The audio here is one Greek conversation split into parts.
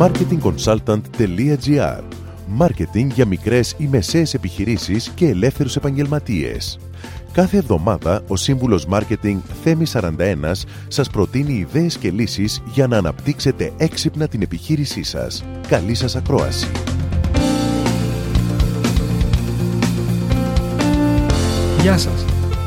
marketingconsultant.gr Μάρκετινγκ για μικρές ή μεσαίες επιχειρήσεις και ελεύθερους επαγγελματίες. Κάθε εβδομάδα ο σύμβουλος Μάρκετινγκ Θέμη 41 σας προτείνει ιδέες και λύσεις για να αναπτύξετε έξυπνα την επιχείρησή σας. Καλή σας ακρόαση! Γεια σας!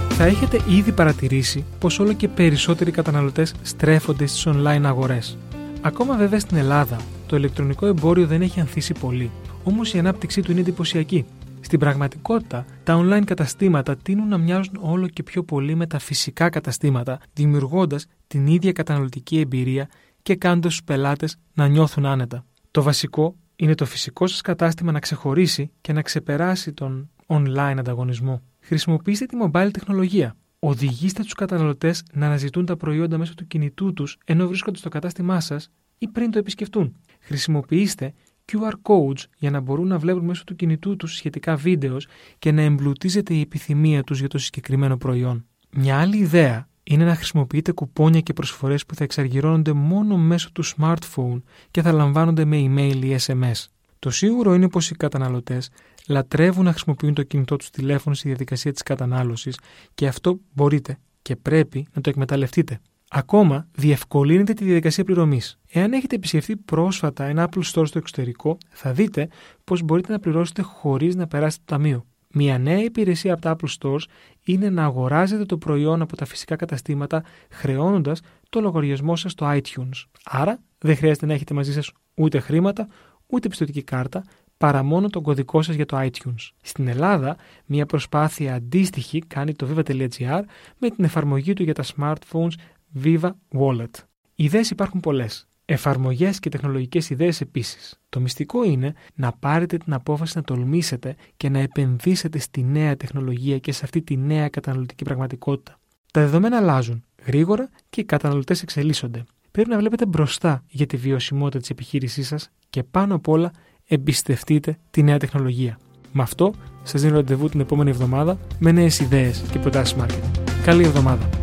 Θα έχετε ήδη παρατηρήσει πως όλο και περισσότεροι καταναλωτές στρέφονται στις online αγορές. Ακόμα βέβαια στην Ελλάδα, το ηλεκτρονικό εμπόριο δεν έχει ανθίσει πολύ, όμως η ανάπτυξή του είναι εντυπωσιακή. Στην πραγματικότητα, τα online καταστήματα τείνουν να μοιάζουν όλο και πιο πολύ με τα φυσικά καταστήματα, δημιουργώντας την ίδια καταναλωτική εμπειρία και κάνοντας τους πελάτες να νιώθουν άνετα. Το βασικό είναι το φυσικό σας κατάστημα να ξεχωρίσει και να ξεπεράσει τον online ανταγωνισμό. Χρησιμοποιήστε τη mobile τεχνολογία. Οδηγήστε τους καταναλωτές να αναζητούν τα προϊόντα μέσω του κινητού τους ενώ βρίσκονται στο κατάστημά σας ή πριν το επισκεφτούν. Χρησιμοποιήστε QR codes για να μπορούν να βλέπουν μέσω του κινητού τους σχετικά βίντεος και να εμπλουτίζεται η επιθυμία τους για το συγκεκριμένο προϊόν. Μια άλλη ιδέα είναι να χρησιμοποιείτε κουπόνια και προσφορές που θα εξαργυρώνονται μόνο μέσω του smartphone και θα λαμβάνονται με email ή SMS. Το σίγουρο είναι πως οι καταναλωτές λατρεύουν να χρησιμοποιούν το κινητό τους τηλέφωνο στη διαδικασία της κατανάλωσης και αυτό μπορείτε και πρέπει να το εκμεταλλευτείτε. Ακόμα, διευκολύνεται τη διαδικασία πληρωμής. Εάν έχετε επισκεφτεί πρόσφατα ένα Apple Store στο εξωτερικό, θα δείτε πώς μπορείτε να πληρώσετε χωρίς να περάσετε το ταμείο. Μια νέα υπηρεσία από τα Apple Stores είναι να αγοράζετε το προϊόν από τα φυσικά καταστήματα χρεώνοντας το λογαριασμό σας στο iTunes. Άρα, δεν χρειάζεται να έχετε μαζί σας ούτε χρήματα, ούτε πιστοτική κάρτα, παρά μόνο τον κωδικό σας για το iTunes. Στην Ελλάδα, μια προσπάθεια αντίστοιχη κάνει το viva.gr με την εφαρμογή του για τα smartphones Viva Wallet. Ιδέες υπάρχουν πολλές. Εφαρμογές και τεχνολογικές ιδέες επίσης. Το μυστικό είναι να πάρετε την απόφαση να τολμήσετε και να επενδύσετε στη νέα τεχνολογία και σε αυτή τη νέα καταναλωτική πραγματικότητα. Τα δεδομένα αλλάζουν γρήγορα και οι καταναλωτές εξελίσσονται. Πρέπει να βλέπετε μπροστά για τη βιωσιμότητα της επιχείρησής σας και πάνω απ' όλα εμπιστευτείτε τη νέα τεχνολογία. Με αυτό σας δίνω ραντεβού την επόμενη εβδομάδα με νέες ιδέες και προτάσεις marketing. Καλή εβδομάδα!